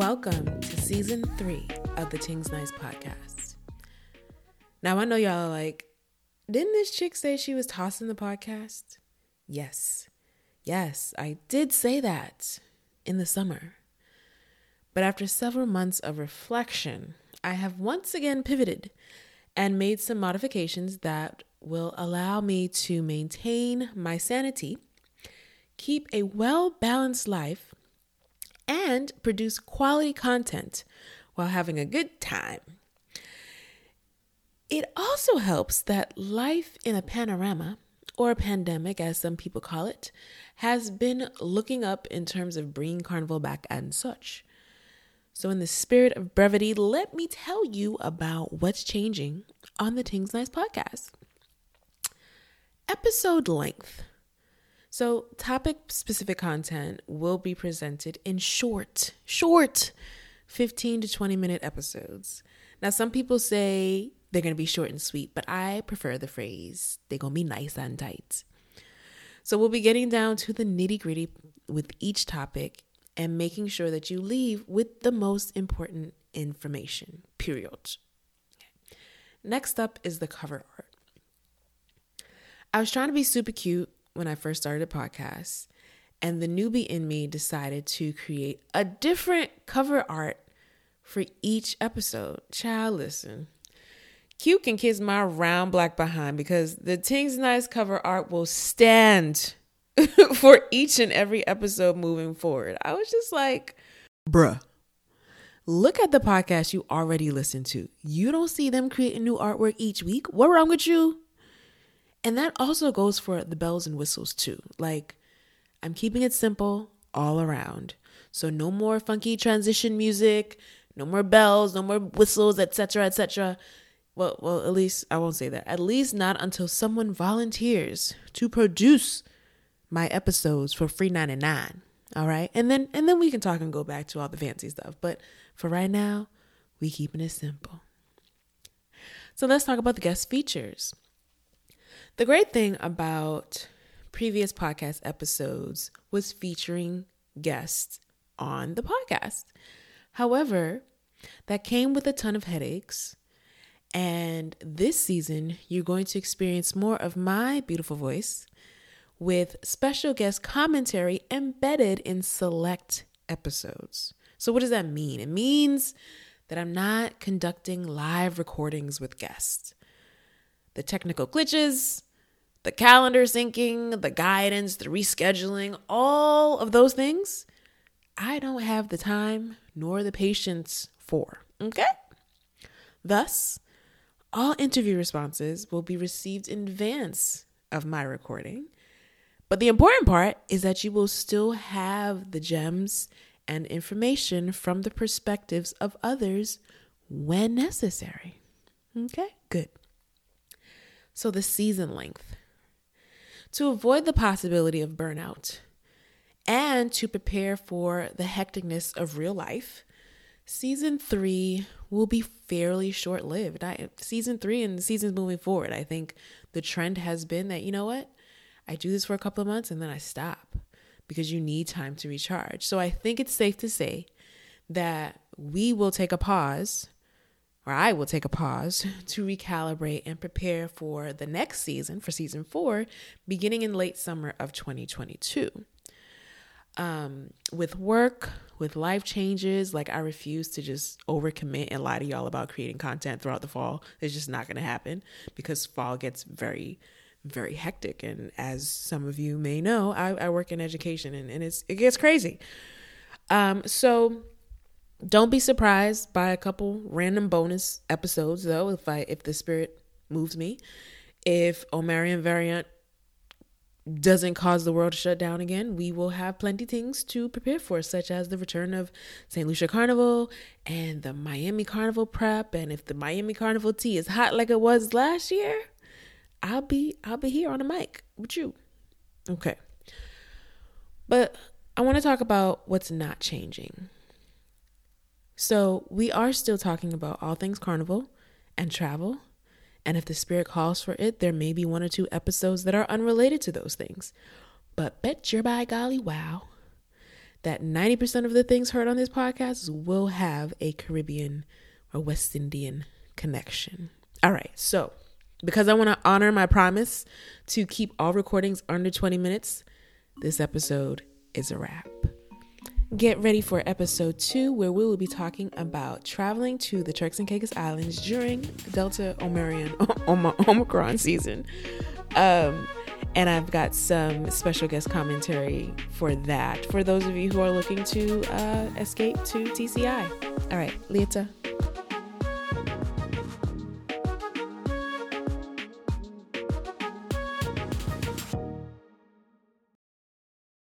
Welcome to season three of the Tings Nice podcast. Now, I know y'all are like, didn't this chick say she was tossing the podcast? Yes. Yes, I did say that in the summer. But after several months of reflection, I have once again pivoted and made some modifications that will allow me to maintain my sanity, keep a well balanced life, and produce quality content while having a good time. It also helps that life in a panorama, or a pandemic as some people call it, has been looking up in terms of bringing carnival back and such. So, in the spirit of brevity, let me tell you about what's changing on the Tings Nice podcast. Episode length. So, topic specific content will be presented in short, short 15 to 20 minute episodes. Now, some people say they're going to be short and sweet, but I prefer the phrase they're going to be nice and tight. So, we'll be getting down to the nitty gritty with each topic and making sure that you leave with the most important information, period. Next up is the cover art. I was trying to be super cute when I first started a podcast, and the newbie in me decided to create a different cover art for each episode. Child, listen. Cute can kiss my round black behind because the Tings Nice cover art will stand for each and every episode moving forward. I was just like, bruh, look at the podcast you already listened to. You don't see them creating new artwork each week. What wrong with you? And that also goes for the bells and whistles too. Like, I'm keeping it simple all around. So no more funky transition music, no more bells, no more whistles, etc., etc. Well, well, at least I won't say that. At least not until someone volunteers to produce my episodes for free 99. All right? And then and then we can talk and go back to all the fancy stuff. But for right now, we keeping it simple. So let's talk about the guest features. The great thing about previous podcast episodes was featuring guests on the podcast. However, that came with a ton of headaches. And this season, you're going to experience more of my beautiful voice with special guest commentary embedded in select episodes. So, what does that mean? It means that I'm not conducting live recordings with guests. The technical glitches, the calendar syncing, the guidance, the rescheduling, all of those things, I don't have the time nor the patience for. Okay? Thus, all interview responses will be received in advance of my recording. But the important part is that you will still have the gems and information from the perspectives of others when necessary. Okay, good. So, the season length. To avoid the possibility of burnout and to prepare for the hecticness of real life, season three will be fairly short lived. Season three and seasons moving forward, I think the trend has been that, you know what? I do this for a couple of months and then I stop because you need time to recharge. So I think it's safe to say that we will take a pause I will take a pause to recalibrate and prepare for the next season, for season four, beginning in late summer of 2022. Um, with work, with life changes, like I refuse to just overcommit and lie to y'all about creating content throughout the fall. It's just not going to happen because fall gets very, very hectic. And as some of you may know, I, I work in education and, and it's, it gets crazy. Um, so don't be surprised by a couple random bonus episodes though if I if the spirit moves me. If Omarion variant doesn't cause the world to shut down again, we will have plenty things to prepare for, such as the return of St. Lucia Carnival and the Miami Carnival prep. And if the Miami Carnival tea is hot like it was last year, I'll be I'll be here on the mic with you. Okay. But I want to talk about what's not changing. So, we are still talking about all things carnival and travel. And if the spirit calls for it, there may be one or two episodes that are unrelated to those things. But bet your by golly wow that 90% of the things heard on this podcast will have a Caribbean or West Indian connection. All right, so because I want to honor my promise to keep all recordings under 20 minutes, this episode is a wrap. Get ready for episode two, where we will be talking about traveling to the Turks and Caicos Islands during Delta Omarion, Omicron season. Um, and I've got some special guest commentary for that for those of you who are looking to uh, escape to TCI. All right, Lieta.